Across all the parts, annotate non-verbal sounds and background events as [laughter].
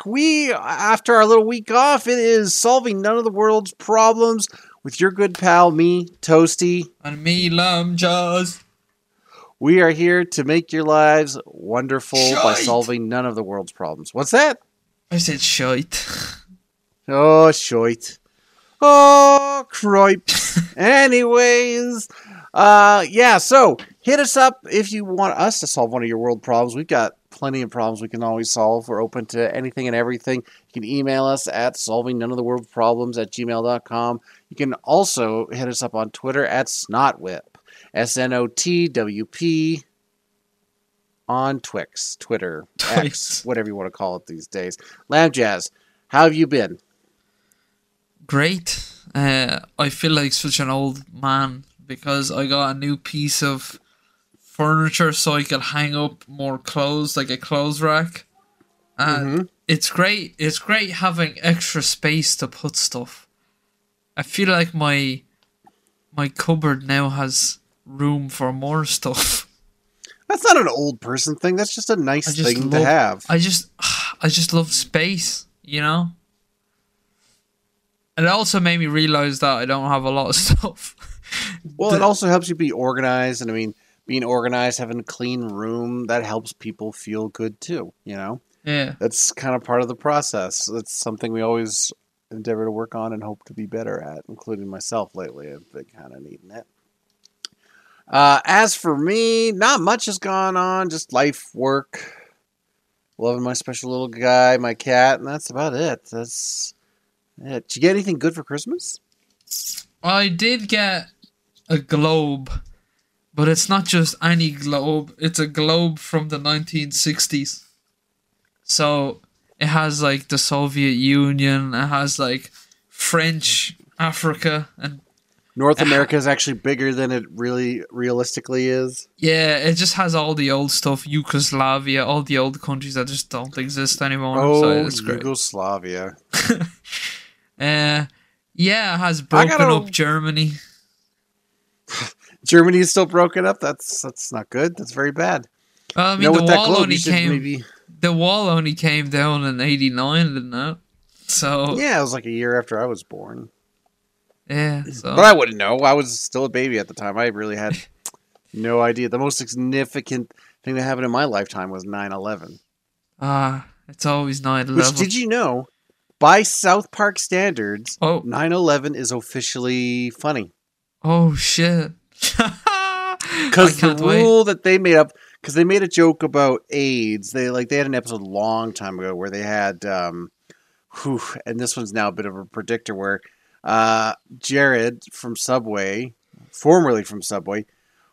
back. We, after our little week off, it is solving none of the world's problems with your good pal, me, Toasty. And me, Lamjaz. We are here to make your lives wonderful by solving none of the world's problems. What's that? I said shite. [laughs] Oh, shite. Oh, cripes. [laughs] Anyways, uh, yeah, so hit us up if you want us to solve one of your world problems. We've got plenty of problems we can always solve. We're open to anything and everything. You can email us at solving none of the world problems at gmail.com. You can also hit us up on Twitter at snotwhip. S N O T W P on Twix, Twitter, [laughs] X, Twix. whatever you want to call it these days. Lamjaz, how have you been? Great. Uh, I feel like such an old man because I got a new piece of furniture so I could hang up more clothes, like a clothes rack. And mm-hmm. it's great. It's great having extra space to put stuff. I feel like my my cupboard now has room for more stuff. [laughs] That's not an old person thing. That's just a nice just thing love, to have. I just [sighs] I just love space, you know? And it also made me realize that I don't have a lot of [laughs] stuff. well, it also helps you be organized, and I mean, being organized, having a clean room, that helps people feel good too. You know, yeah. that's kind of part of the process. That's something we always endeavor to work on and hope to be better at, including myself lately. I've been kind of needing it. Uh, as for me, not much has gone on. Just life, work, loving my special little guy, my cat, and that's about it. That's it. Did you get anything good for Christmas? I did get a globe, but it's not just any globe. It's a globe from the 1960s. So it has like the Soviet Union, it has like French Africa and North America is actually bigger than it really realistically is. yeah, it just has all the old stuff, Yugoslavia, all the old countries that just don't exist anymore. Oh, so it's great. Yugoslavia. [laughs] Uh, yeah, it has broken gotta- up Germany. [laughs] Germany is still broken up. That's that's not good. That's very bad. I You mean, know, the wall globe, only came. maybe. The wall only came down in '89, didn't it? So yeah, Yeah, it was like a year after I was born. [clears throat] so But I wouldn't know. I was still a baby at the time. I really had [laughs] no idea. The most significant thing that happened in my lifetime was 9 11. ah, it's always 9/11. Which, did you know, by South Park standards, Oh, 9 11 is officially funny. oh shit! [laughs] Because the can't wait. rule that they made up, because they made a joke about AIDS. They like they had an episode a long time ago where they had, um, whew, and this one's now a bit of a predictor where uh, Jared from Subway, formerly from Subway,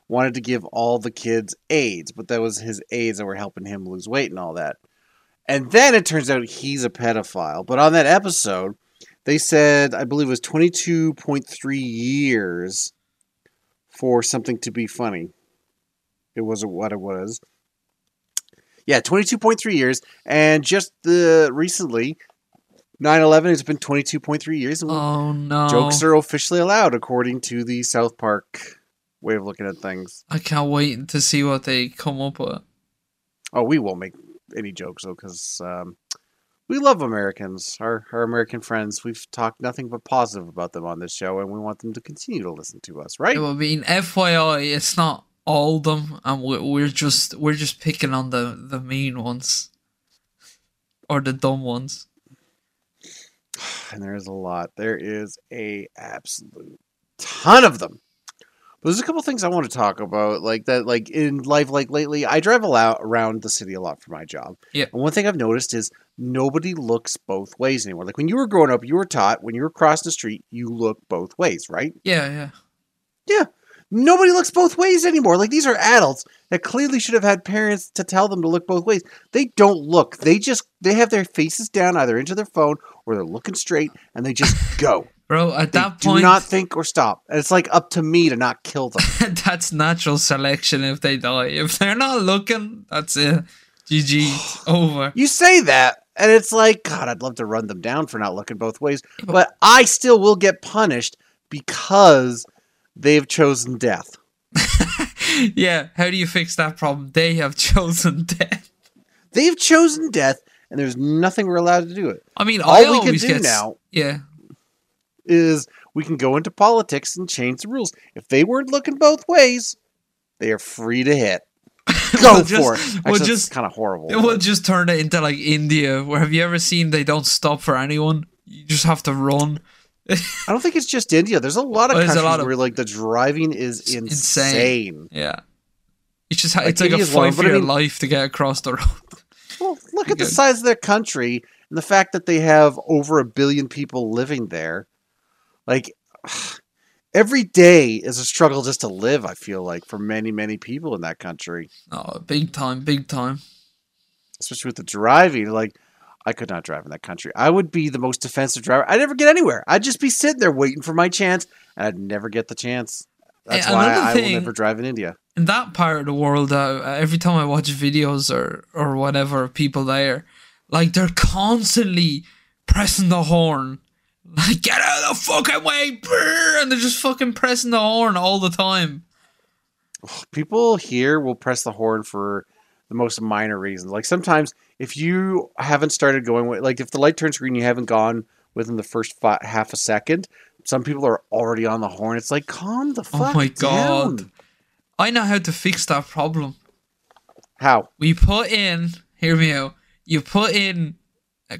wanted to give all the kids AIDS, but that was his AIDS that were helping him lose weight and all that. And then it turns out he's a pedophile. But on that episode, they said, I believe it was 22.3 years for something to be funny. It wasn't what it was. Yeah, 22.3 years. And just the recently, 9 11 has been 22.3 years. Oh no! Jokes are officially allowed according to the South Park way of looking at things. I can't wait to see what they come up with. Oh, we won't make any jokes though, because um, we love Americans, our our American friends. We've talked nothing but positive about them on this show, and we want them to continue to listen to us, right? I mean, FYI, it's not all of them, and we- we're just we're just picking on the the mean ones or the dumb ones. [sighs] And there is a lot. There is a absolute ton of them. But there's a couple things I want to talk about, like that, like in life, like lately. I drive a lot around the city a lot for my job. Yeah. And one thing I've noticed is nobody looks both ways anymore. Like when you were growing up, you were taught when you were crossing the street, you look both ways, right? Yeah, yeah. Yeah. Nobody looks both ways anymore. Like these are adults that clearly should have had parents to tell them to look both ways. They don't look. They just they have their faces down either into their phone or they're looking straight and they just [laughs] go. Bro, at They that point, do not think or stop. And it's like up to me to not kill them. [laughs] that's natural selection if they die. If they're not looking, that's it. GG, over. You say that, and it's like, God, I'd love to run them down for not looking both ways, but I still will get punished because they've chosen death. [laughs] yeah, how do you fix that problem? They have [laughs] chosen death. They've chosen death, and there's nothing we're allowed to do it. I mean, All I we can do get now- Yeah, Is we can go into politics and change the rules. If they weren't looking both ways, they are free to hit. Go We'll for just- it. Actually, we'll just- kind of horrible. we'll just turn it into like India, where have you ever seen they don't stop for anyone? You just have to run. I don't think it's just India. There's a lot of a countries lot of- where like the driving is insane. insane. Yeah, it's just Like, it's like a India's fight for but I mean- life to get across the road. [laughs] Well, look at the size of their country and the fact that they have over a billion people living there. Like [sighs] every day is a struggle just to live. I feel like for many many people in that country, Oh, big time, big time. especially with the driving. Like I could not drive in that country. I would be the most defensive driver. I'd never get anywhere. I'd just be sitting there waiting for my chance, and I'd never get the chance. That's why another I will never drive in India. in that part of the world, uh, every time I watch videos or or whatever of people there, like they're constantly pressing the horn, like get out of the fucking way, and they're just fucking pressing the horn all the time. people here will press the horn for the most minor reasons. Like sometimes if you haven't started going with, like if the light turns green, you haven't gone within the first fi- half a second. Some people are already on the horn. It's like calm the Oh fuck my down. God. I know how to fix that problem. How? We put in, hear me out. You put in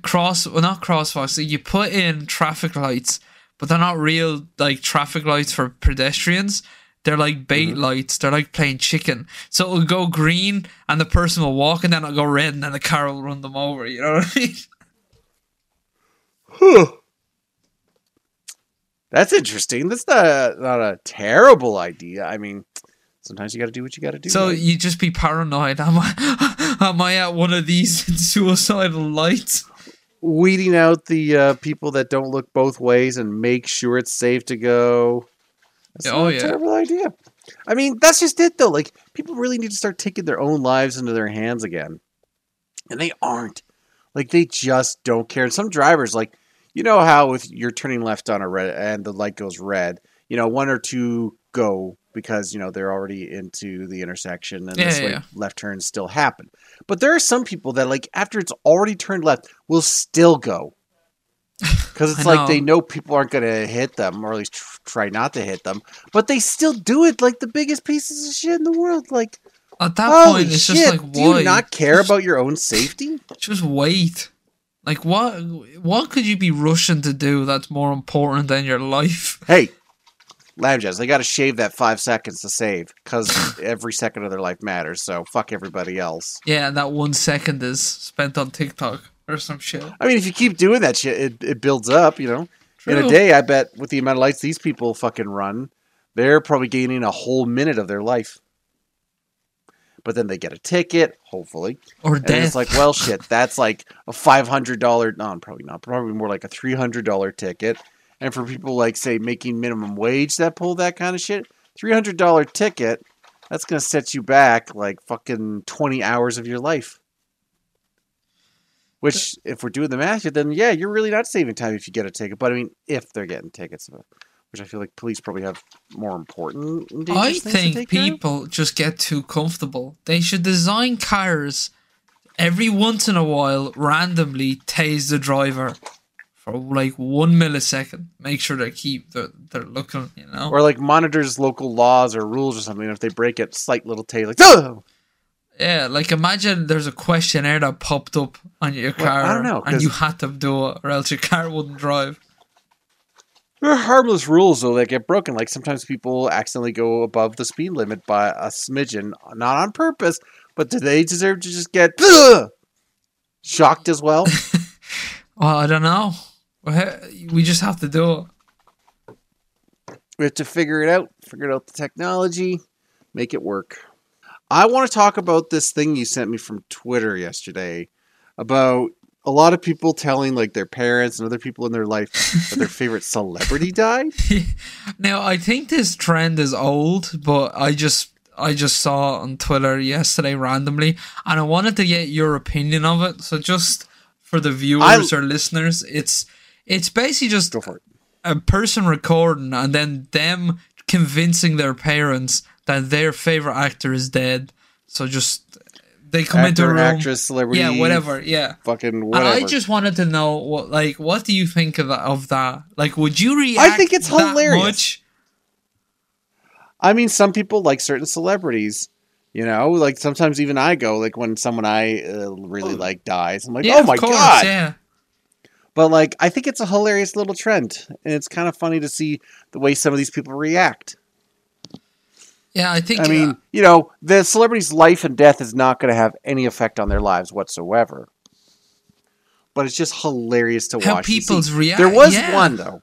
cross, well, not crosswalks. so You put in traffic lights, but they're not real like traffic lights for pedestrians. They're like bait Mm-hmm. lights. They're like playing chicken. So it'll go green, and the person will walk, and then it'll go red, and then the car will run them over. You know what I mean? That's interesting. That's not not a terrible idea. I mean, sometimes you got to do what you got to do. So right? you just be paranoid. Am I, [laughs] am I at one of these [laughs] suicidal lights? Weeding out the uh, people that don't look both ways and make sure it's safe to go. That's Oh, yeah. terrible idea. I mean, that's just it though. Like people really need to start taking their own lives into their hands again, and they aren't. Like they just don't care. And some drivers, like you know how if you're turning left on a red and the light goes red, you know one or two go because you know they're already into the intersection and this Yeah, way yeah. left turns still happen. But there are some people that like after it's already turned left will still go [laughs] because it's like they know. know people aren't going to hit them or at least tr- try not to hit them, but they still do it like the biggest pieces of shit in the world. Like At that point, it's shit! just like, do why? you not care about your own safety? Just wait. Like what? What could you be rushing to do that's more important than your life? Hey, Lamjaz, they got to shave that five seconds to save because every second of their life matters. So fuck everybody else. Yeah, and that one second is spent on TikTok or some shit. I mean, if you keep doing that shit, it, it builds up. You know, in a day, I bet with the amount of lights these people fucking run, they're probably gaining a whole minute of their life. But then they get a ticket, hopefully, Or and death. it's like, well, shit, that's like a five hundred dollar. No, probably not. Probably more like a three hundred dollar ticket. And for people like say making minimum wage that pull that kind of shit, three hundred dollar ticket, that's gonna set you back like fucking twenty hours of your life. Which, if we're doing the math, then yeah, you're really not saving time if you get a ticket. But I mean, if they're getting tickets, which I feel like police probably have more important. I think take care of. people just get too comfortable. They should design cars every once in a while, randomly tase the driver for like one millisecond. Make sure they keep they're, they're looking, you know. or like monitors local laws or rules or something. If they break it, slight little tail, like oh, Yeah, like imagine there's a questionnaire that popped up on your Well, car I don't know, and you had to do it or else your car wouldn't drive. There are harmless rules though that get broken. Like sometimes people accidentally go above the speed limit by a smidgen, not on purpose, but do they deserve to just get "Ugh!" shocked as well? [laughs] Well, I don't know. We just have to do it. we have to figure it out, figure out the technology, make it work. I want to talk about this thing you sent me from Twitter yesterday about a lot of people telling like their parents and other people in their life that their [laughs] favorite celebrity died. [laughs] Now, I think this trend is old, but I just I just saw it on Twitter yesterday randomly, and I wanted to get your opinion of it. So, just for the viewers or listeners, it's it's basically just it. a person recording and then them convincing their parents that their favorite actor is dead. So just they come into a Actor, room. actress, celebrity, yeah, whatever. Yeah. fucking whatever. And I just wanted to know what, like, what do you think of that? Of that? Like, would you react? I think it's hilarious. Much? I mean, some people like certain celebrities. You know, like sometimes even I go like when someone I uh, really like dies. I'm like, Yeah, oh my course, god! Yeah. But like, I think it's a hilarious little trend, and it's kind of funny to see the way some of these people react. Yeah, I think. I mean, uh, you know, the celebrity's life and death is not going to have any effect on their lives whatsoever. But it's just hilarious to How watch. people's react- There was yeah. one though.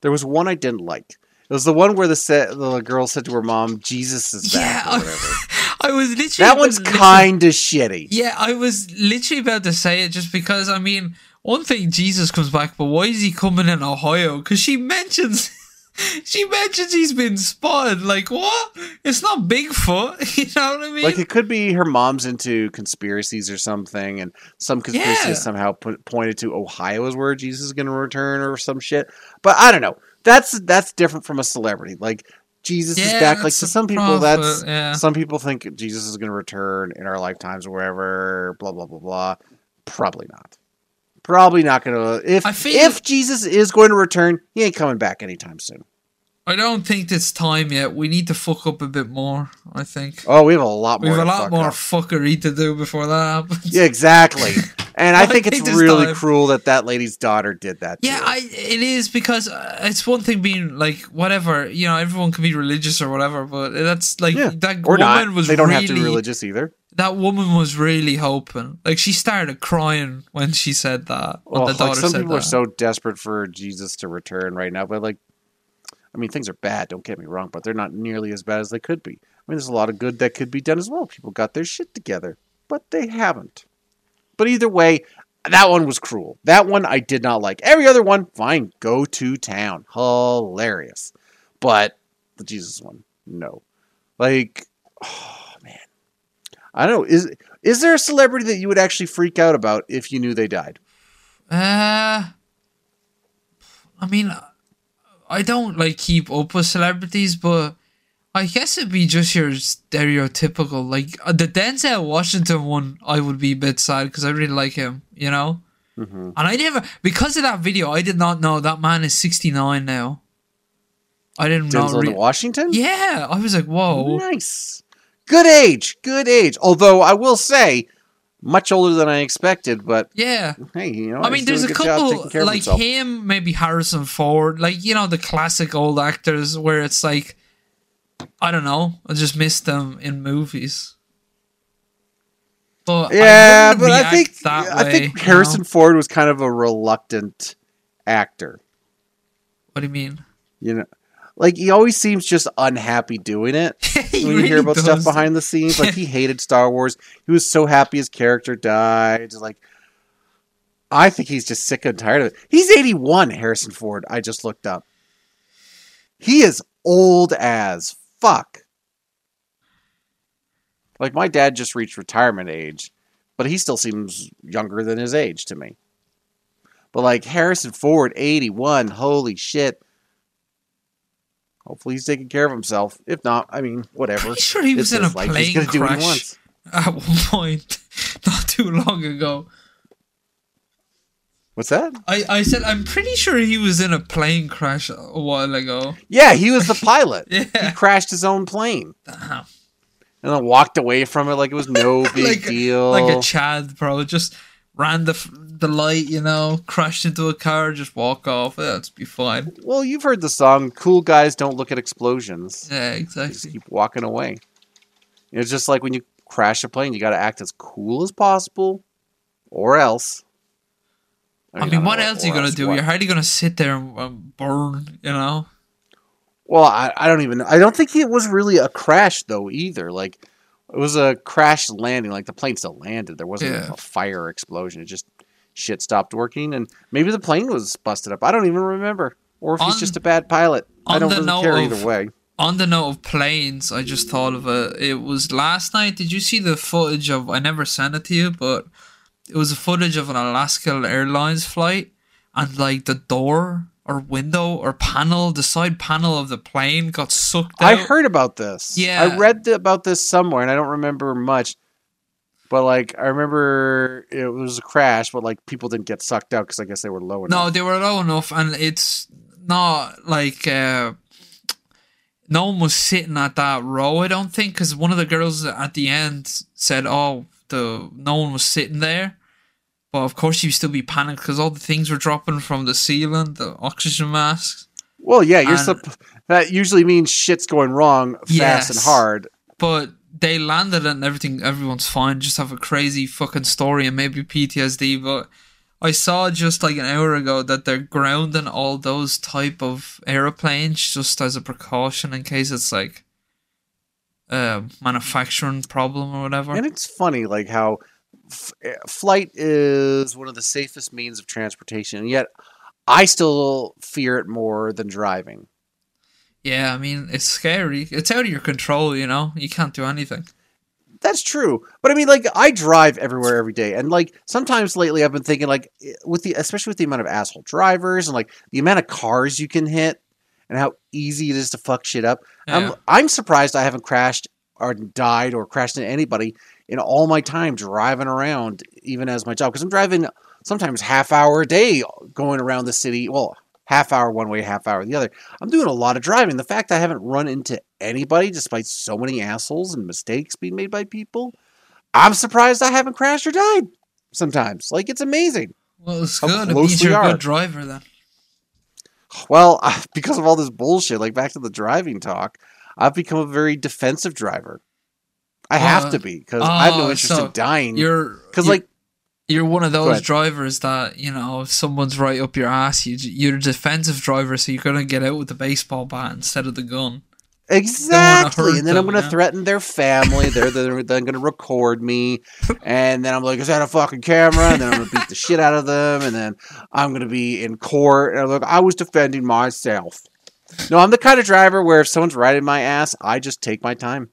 There was one I didn't like. It was the one where the set, the girl said to her mom, "Jesus is back" yeah, or whatever. [laughs] I was literally. that one's kind of shitty. Yeah, I was literally about to say it just because I mean, one thing Jesus comes back, but why is he coming in Ohio? Because she mentions, [laughs] she mentions he's been spotted. Like what? It's not Bigfoot. [laughs] You know what I mean? Like it could be her mom's into conspiracies or something, and some conspiracy Yeah. somehow put, pointed to Ohio is where Jesus is going to return or some shit. But I don't know. That's that's different from a celebrity. Like Jesus is back. Like to some people, prophet, that's yeah. some people think Jesus is going to return in our lifetimes or wherever. Blah blah blah blah. Probably not. Probably not going to. If if Jesus is going to return, he ain't coming back anytime soon. I don't think it's time yet. We need to fuck up a bit more. I think Oh, we have a lot we have a lot fuck more up. fuckery to do before that happens. Yeah, exactly. [laughs] And I I think it's think it's really time. cruel that that lady's daughter did that. Yeah. I it is because uh, it's one thing being like whatever you know everyone can be religious or whatever, but that's like yeah. that or woman not. was they don't really have to be religious either. That woman was really hoping. Like she started crying when she said that. When Well, the daughter like some people that. are so desperate for Jesus to return right now, but like, I mean, things are bad. Don't get me wrong, but they're not nearly as bad as they could be. I mean, there's a lot of good that could be done as well. People got their shit together, but they haven't. But either way, that one was cruel. That one I did not like. Every other one, fine, go to town, hilarious. But the Jesus one, no. Like, [sighs] oh I don't know. Is is there a celebrity that you would actually freak out about if you knew they died? Uh, I mean, I don't like keep up with celebrities, but I guess it'd be just your stereotypical like uh, the Denzel Washington one. I would be a bit sad because I really like him, you know. Mm-hmm. And I never because of that video, I did not know that man is sixty nine now. I didn't know. Denzel Re- Washington? yeah, I was like, whoa. Nice. Good age. Good age. Although I will say, much older than I expected, but Yeah. hey, you know, I mean, there's a taking couple like him, maybe Harrison Ford, like you know the classic old actors where it's like, I don't know, I just miss them in movies. But Yeah, wouldn't but I think that I way, think you know? Harrison Ford was kind of a reluctant actor. What do you mean? You know, like he always seems just unhappy doing it. [laughs] When you hear really about stuff behind the scenes, like he hated Star Wars. He was so happy his character died. Like I think he's just sick and tired of it. He's 81, Harrison Ford. I just looked up. He is old as fuck. Like my dad just reached retirement age, but he still seems younger than his age to me. But like Harrison Ford, 81, holy shit. Hopefully he's taking care of himself. If not, I mean, whatever. Pretty sure he was in a life. Plane gonna do what he crash at one point, [laughs] not too long ago. What's that? I, I said I'm pretty sure he was in a plane crash a while ago. Yeah, he was the pilot. [laughs] Yeah. He crashed his own plane Damn. and then walked away from it like it was no [laughs] big like, deal. Like a Chad, bro. Just ran the the light, you know, crashed into a car, just walk off. That's be fine. well, you've heard the song "Cool Guys Don't Look at Explosions." Yeah, exactly. Just keep walking away. It's just like when you crash a plane, you got to act as cool as possible, or else. I mean, know what else are you gonna do? what. You're hardly gonna sit there and burn, you know. Well, I, I don't even. I don't think it was really a crash though either. Like it was a crash landing. Like the plane still landed. There wasn't Yeah. a fire explosion. It just shit stopped working, and maybe the plane was busted up. I don't even remember, or if he's just a bad pilot. I don't really care of- either way. On the note of planes, I just thought of it. It was last night. Did you see the footage of? I never sent it to you, but it was a footage of an Alaska Airlines flight, and like the door or window or panel, the side panel of the plane got sucked out. I heard about this. Yeah. I read about this somewhere, and I don't remember much. But like I remember it was a crash, but like people didn't get sucked out because I guess they were low enough. No, they were low enough, and it's not like uh, no one was sitting at that row. I don't think because one of the girls at the end said, "Oh, the no one was sitting there." But of course, you'd still be panicked because all the things were dropping from the ceiling, the oxygen masks. Well, yeah, you're supp- that usually means shit's going wrong fast and hard. But they landed and everything. Everyone's fine. Just have a crazy fucking story and maybe PTSD. But I saw just like an hour ago that they're grounding all those type of airplanes just as a precaution in case it's like a manufacturing problem or whatever. And it's funny, like how f- eh, flight is one of the safest means of transportation, and yet I still fear it more than driving. Yeah, I mean it's scary. It's out of your control. You know, you can't do anything. That's true, but I mean, like I drive everywhere every day, and like sometimes lately I've been thinking, like eh, with the especially with the amount of asshole drivers and like the amount of cars you can hit, and how easy it is to fuck shit up. Yeah. I'm I'm surprised I haven't crashed or died or crashed into anybody in all my time driving around, even as my job, because I'm driving sometimes half hour a day going around the city. Well, half hour one way, half hour the other. I'm doing a lot of driving. The fact I haven't run into anybody, despite so many assholes and mistakes being made by people, I'm surprised I haven't crashed or died. Sometimes, like it's amazing. Well, it's good. It close means you're a good driver then. Well, [laughs] because of all this bullshit, like back to the driving talk, I've become a very defensive driver. I have Uh, to be because I have no oh, interest so in dying. You're Because like You're one of those drivers that you know if someone's right up your ass. You you're a defensive driver, so you're gonna get out with the baseball bat instead of the gun. exactly, and then I'm going to yeah. threaten their family. They're they're then going to record me, [laughs] and then I'm like, "Is that a fucking camera?" And then I'm going to beat the shit out of them, and then I'm going to be in court. And I'm like, "I was defending myself." No, I'm the kind of driver where if someone's riding my ass, I just take my time.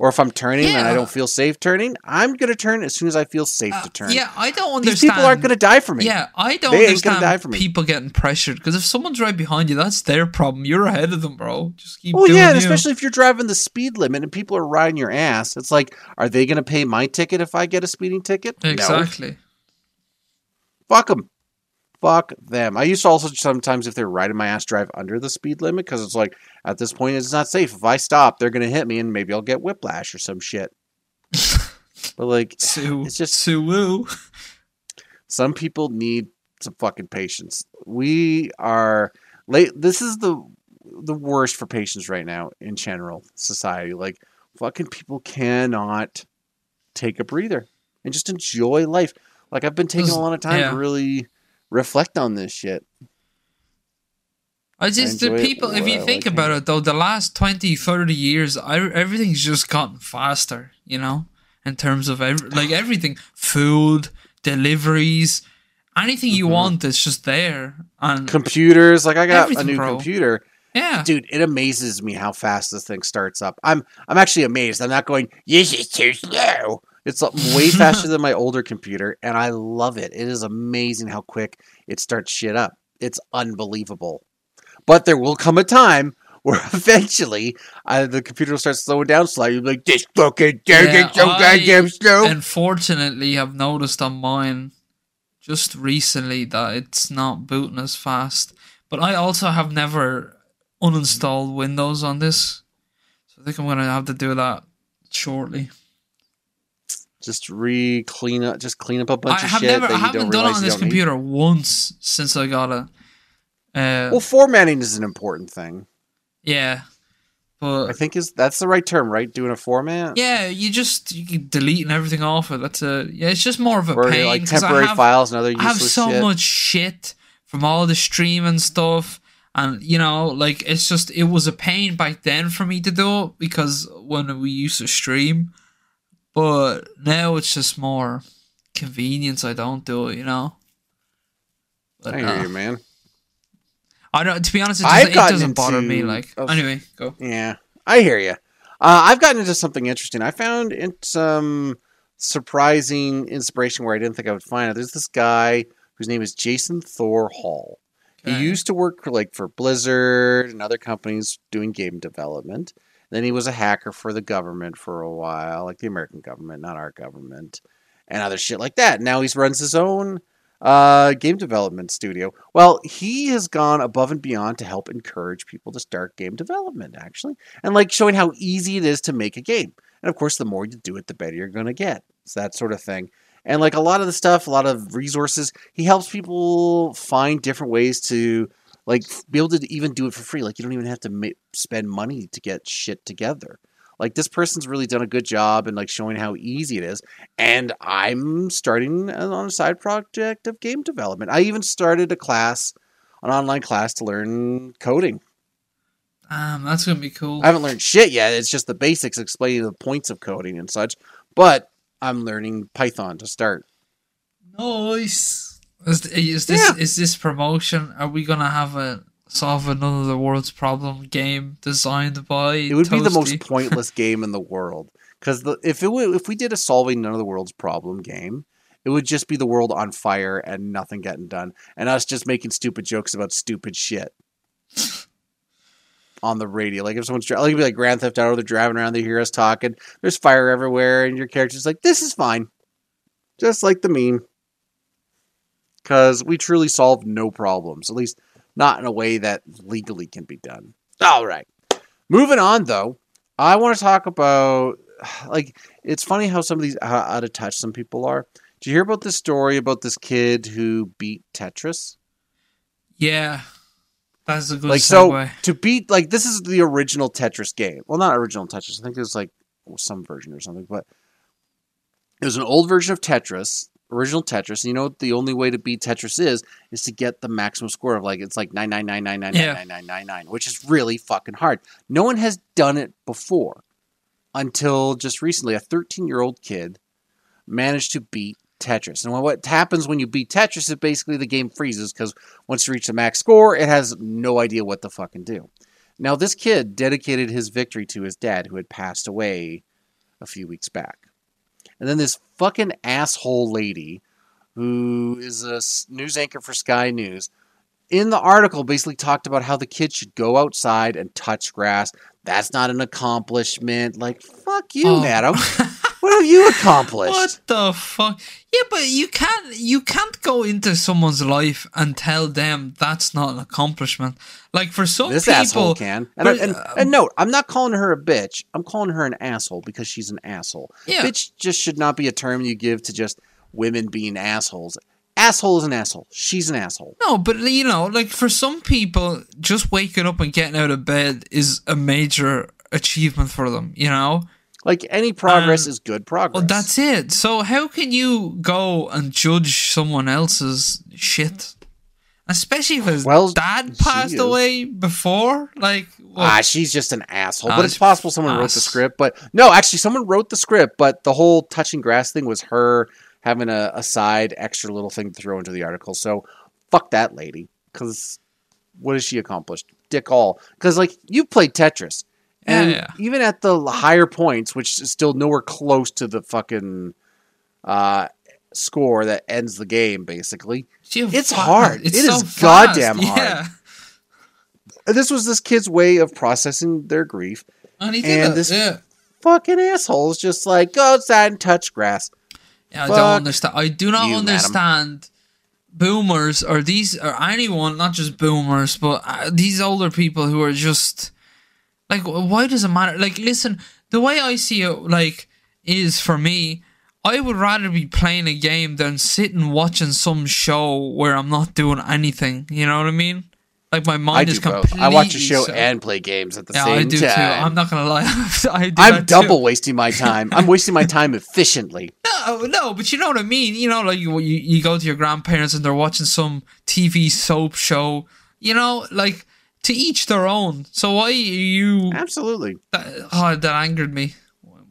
Or if I'm turning and I don't feel safe turning, I'm gonna turn as soon as I feel safe Uh, to turn. yeah, I don't These understand. people aren't going to die for me. Yeah, I don't They ain't gonna understand die for me. people getting pressured because if someone's right behind you, that's their problem. You're ahead of them, bro. Just keep Well, doing yeah, especially if you're driving the speed limit and people are riding your ass. It's like, are they going to pay my ticket if I get a speeding ticket? No. exactly. Fuck them. Fuck them. I used to also sometimes, if they're riding my ass, drive under the speed limit because it's like, at this point, it's not safe. If I stop, they're going to hit me and maybe I'll get whiplash or some shit. [laughs] but like, Sue, it's just Sue Woo. some people need some fucking patience. We are late. This is the the worst for patients right now in general society. Like fucking people cannot take a breather and just enjoy life. Like I've been taking a lot of time Yeah. to really reflect on this shit. I just the people. If you I think like about it. it, though, the last 20, 30 years, I, everything's just gotten faster. You know, in terms of ev- like everything, food, deliveries, anything you Mhm. want is just there. And Computers, like I got a new computer. yeah, Dude, it amazes me how fast this thing starts up. I'm I'm actually amazed. I'm not going, this is too slow. It's way faster than my older computer, and I love it. It is amazing how quick it starts shit up. It's unbelievable. But there will come a time [laughs] where eventually uh, the computer will start slowing down slightly. You'll be like, this fucking thing Yeah, is so I- goddamn slow. unfortunately, I've noticed on mine just recently that it's not booting as fast. But I also have never uninstalled Windows on this, so I think I'm gonna have to do that shortly. Just re clean up, just clean up a bunch I of have shit never, I haven't done it on this don't need. computer once since I got it. Uh, Well, formatting is an important thing. yeah, but I think is that's the right term, right? Doing a format. yeah, you just you deleting everything off it. That's a yeah. It's just more of a or pain like temporary have- files and other I have so shit. much shit from all the streaming stuff. And you know, like it's just it was a pain back then for me to do it because when we used to stream, but now it's just more convenience. I don't do it, you know. But, I hear uh, you, man. I don't. To be honest, it doesn't, it doesn't bother me. Like of- anyway, go. Yeah, I hear you. Uh, I've gotten into something interesting. I found in some surprising inspiration where I didn't think I would find it. There's this guy whose name is Jason Thor Hall. Okay. He used to work for, like for Blizzard and other companies doing game development, Then he was a hacker for the government for a while, like the American government, not our government, and other shit like that. Now he runs his own uh, game development studio. Well, he has gone above and beyond to help encourage people to start game development, actually, and like showing how easy it is to make a game. And of course, the more you do it, the better you're going to get. It's that sort of thing. And like a lot of the stuff, a lot of resources, he helps people find different ways to like be able to even do it for free. Like you don't even have to ma- spend money to get shit together. Like this person's really done a good job in like showing how easy it is. And I'm starting on a side project of game development. I even started a class, an online class to learn coding. Um, that's gonna be cool. I haven't learned shit yet. It's just the basics, explaining the points of coding and such. But I'm learning Python to start. Nice. Is, is this Yeah. is this promotion? Are we gonna have a solve another the world's problem game designed by? It would be the most pointless [laughs] game in the world. Because if it would, if we did a solving none of the world's problem game, it would just be the world on fire and nothing getting done, and us just making stupid jokes about stupid shit on the radio. Like if someone's dri- like it'd be like Grand Theft Auto, they're driving around, they hear us talking. There's fire everywhere, and your character's like, "This is fine," just like the meme. Because we truly solve no problems, at least not in a way that legally can be done. All right. Moving on, though, I want to talk about [sighs] like it's funny how some of these how out of touch some people are. Did you hear about this story about this kid who beat Tetris? Yeah, that's a good like so to beat like this is the original Tetris game. Well, not original Tetris. I think it was like some version or something, but it was an old version of Tetris, original Tetris. And you know what the only way to beat Tetris is is to get the maximum score of like it's like nine nine nine nine nine Yeah. nine nine nine nine, which is really fucking hard. No one has done it before until just recently. A thirteen year old kid managed to beat Tetris. And what happens when you beat Tetris is basically the game freezes because once you reach the max score, it has no idea what to fucking do. Now, this kid dedicated his victory to his dad, who had passed away a few weeks back. And then this fucking asshole lady, who is a news anchor for Sky News, in the article basically talked about how the kid should go outside and touch grass. That's not an accomplishment. Like, fuck you, Oh. madam. [laughs] What have you accomplished? What the fuck? Yeah, but you can't you can't go into someone's life and tell them that's not an accomplishment. Like for some This people, asshole can. And, but, and, uh, and note, I'm not calling her a bitch. I'm calling her an asshole because she's an asshole. Yeah. Bitch just should not be a term you give to just women being assholes. Asshole is an asshole. She's an asshole. No, but you know, like for some people, just waking up and getting out of bed is a major achievement for them. You know, Like any progress Um, is good progress. well, that's it. So how can you go and judge someone else's shit, especially if his Well, dad passed away before? Like, well, Ah, she's just an asshole. Ah, but it's possible someone wrote the script. But no, actually, someone wrote the script. But the whole touching grass thing was her having a, a side extra little thing to throw into the article. So fuck that lady. Because what has she accomplished? Dick all. Because like you've played Tetris, and yeah. even at the higher points, which is still nowhere close to the fucking uh, score that ends the game, basically. it's hard. It's It so is goddamn hard. Yeah. This was this kid's way of processing their grief. And And this- yeah. fucking assholes just like go outside and touch grass. Yeah, I Fuck don't understand. I do not you, madam. understand boomers or these or anyone, not just boomers, but uh, these older people who are just like, why does it matter? Like, listen, the way I see it, like, is for me. I would rather be playing a game than sitting watching some show where I'm not doing anything. You know what I mean? Like my mind is both. completely. I watch a show so- and play games at the yeah, same time. I do time. too. I'm not gonna lie. [laughs] I do I'm that too. double wasting my time. I'm wasting my time [laughs] efficiently. No, no, but you know what I mean. You know, like you, you you go to your grandparents and they're watching some TV soap show. You know, like to each their own. So why are you? Absolutely. That, oh, that angered me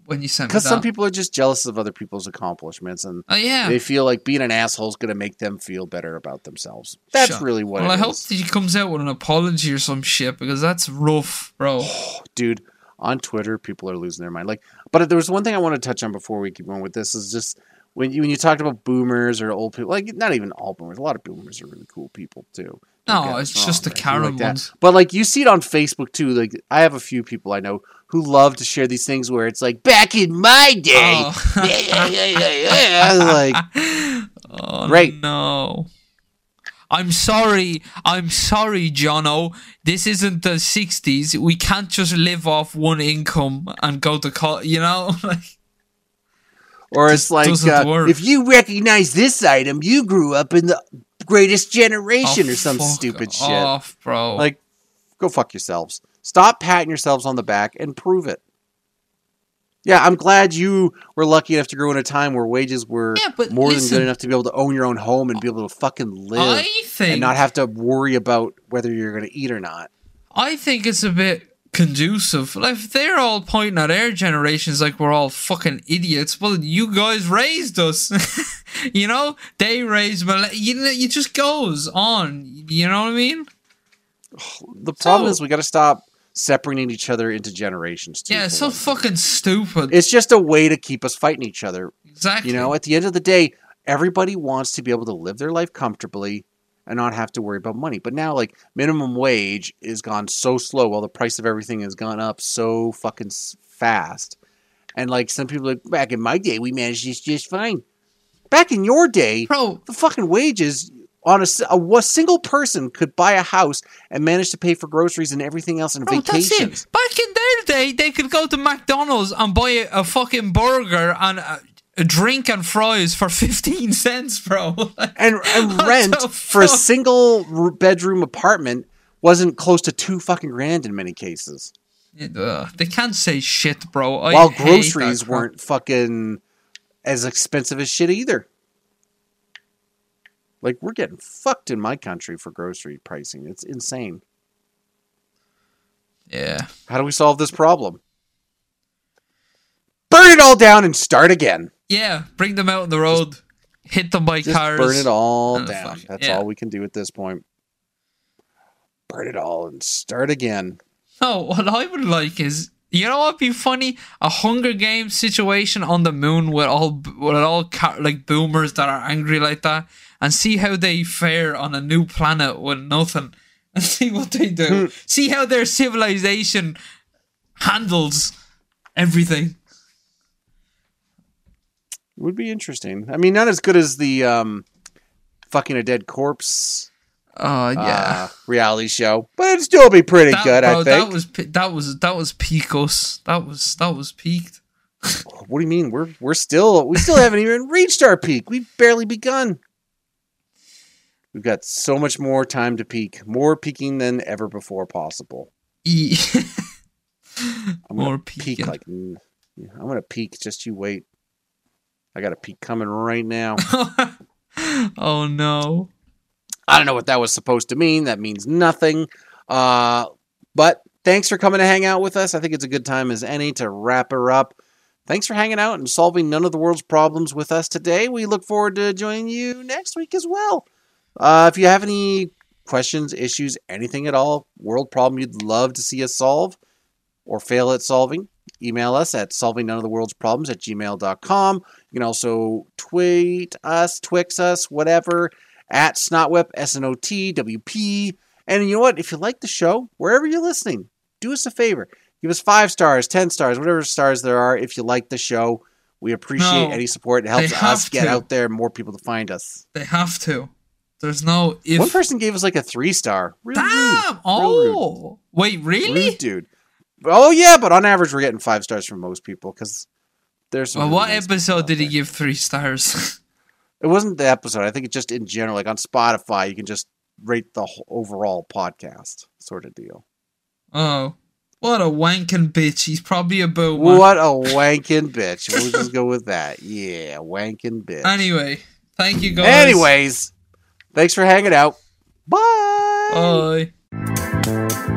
when you sent Because some people are just jealous of other people's accomplishments and Oh yeah. they feel like being an asshole is going to make them feel better about themselves. That's Sure. really what well, I hope is. that he comes out with an apology or some shit because that's rough, bro. [sighs] Dude, on Twitter, people are losing their mind. Like, but there was one thing I want to touch on before we keep going with this is just when you when you talked about boomers or old people, like not even all boomers, a lot of boomers are really cool people too. No, it's us just the right? Karen Like ones. But like you see it on Facebook too. Like I have a few people I know who love to share these things where it's like back in my day. Oh. [laughs] Yeah, yeah, yeah, like [laughs] oh Right. no. I'm sorry. I'm sorry, Jono. This isn't the 60s. We can't just live off one income and go to college, you know? [laughs] Like, Or it's like, uh, if you recognize this item, you grew up in the greatest generation oh, or some stupid shit. off, bro. Like, go fuck yourselves. Stop patting yourselves on the back and prove it. Yeah, I'm glad you were lucky enough to grow in a time where wages were Yeah, more than good enough to be able to own your own home and be able to fucking live I think and not have to worry about whether you're going to eat or not. I think it's a bit conducive. Like if they're all pointing at our generations like we're all fucking idiots. Well, you guys raised us. [laughs] [laughs] you know, they raise me. You know, it just goes on. You know what I mean? [sighs] The problem So- is we got to stop separating each other into generations. Too, Yeah, it's so fucking stupid. It's just a way to keep us fighting each other. exactly. You know, at the end of the day, everybody wants to be able to live their life comfortably and not have to worry about money. But now, like, minimum wage is gone so slow while the price of everything has gone up so fucking fast. And, like, some people are like, back in my day, we managed this just fine. Back in your day, bro. the fucking wages on a a single person could buy a house and manage to pay for groceries and everything else and Bro, that's vacations. it. Back in their day, they could go to McDonald's and buy a, a fucking burger and a, a drink and fries for [laughs] 15 cents, bro. [laughs] and, and rent for a single r- bedroom apartment wasn't close to two fucking grand in many cases. Ugh, they can't say shit, bro. I while groceries that crap. weren't fucking as expensive as shit either. Like we're getting fucked in my country for grocery pricing. It's insane. Yeah. How do we solve this problem? Burn it all down and start again. Yeah, bring them out on the road. hit them by Just cars. burn it all down. That's Yeah. all we can do at this point. Burn it all and start again. No, what I would like is you know what'd be funny? A Hunger Games situation on the moon with all with all like boomers that are angry like that, and see how they fare on a new planet with nothing, [laughs] and see what they Hmm. do. see how their civilization handles everything. It would be interesting. I mean, not as good as the um, fucking a dead corpse Oh uh, yeah. reality show, but it'd still be pretty That, good. bro, I that think. was that was that was peak us. That was that was peaked. What do you mean? We're we're still we still haven't even reached our peak. We've barely begun. We've got so much more time to peak, more peaking than ever before possible. [laughs] I'm More peak like I'm gonna peak. Just you wait. I got a peak coming right now. [laughs] oh no. I don't know what that was supposed to mean. That means nothing. Uh, but thanks for coming to hang out with us. I think it's a good time as any to wrap her up. Thanks for hanging out and solving none of the world's problems with us today. We look forward to joining you next week as well. Uh, if you have any questions, issues, anything at all, world problem you'd love to see us solve or fail at solving, email us at solving none of the world's problems at gmail.com. You can also tweet us, twix us, whatever, at snotwhip, S N O T W P. And you know what? If you like the show, wherever you're listening, do us a favor. Give us five stars, 10 stars, whatever stars there are. If you like the show, we appreciate No, any support. It helps us get to. out there, more people to find us. They have to. There's no if. One person gave us like a three star. Real rude. Damn! Real Oh, wait, really? Rude dude. Oh yeah, but on average we're getting five stars from most people because there's. Well, really what nice episode did he give three stars? [laughs] It wasn't the episode. I think it's just in general, like on Spotify, you can just rate the overall podcast sort of deal. oh, what a wanking bitch! He's probably a boomer. What a wanking bitch. We'll just go with that. Yeah, wanking bitch. Anyway, thank you guys. Anyways, thanks for hanging out. Bye. bye.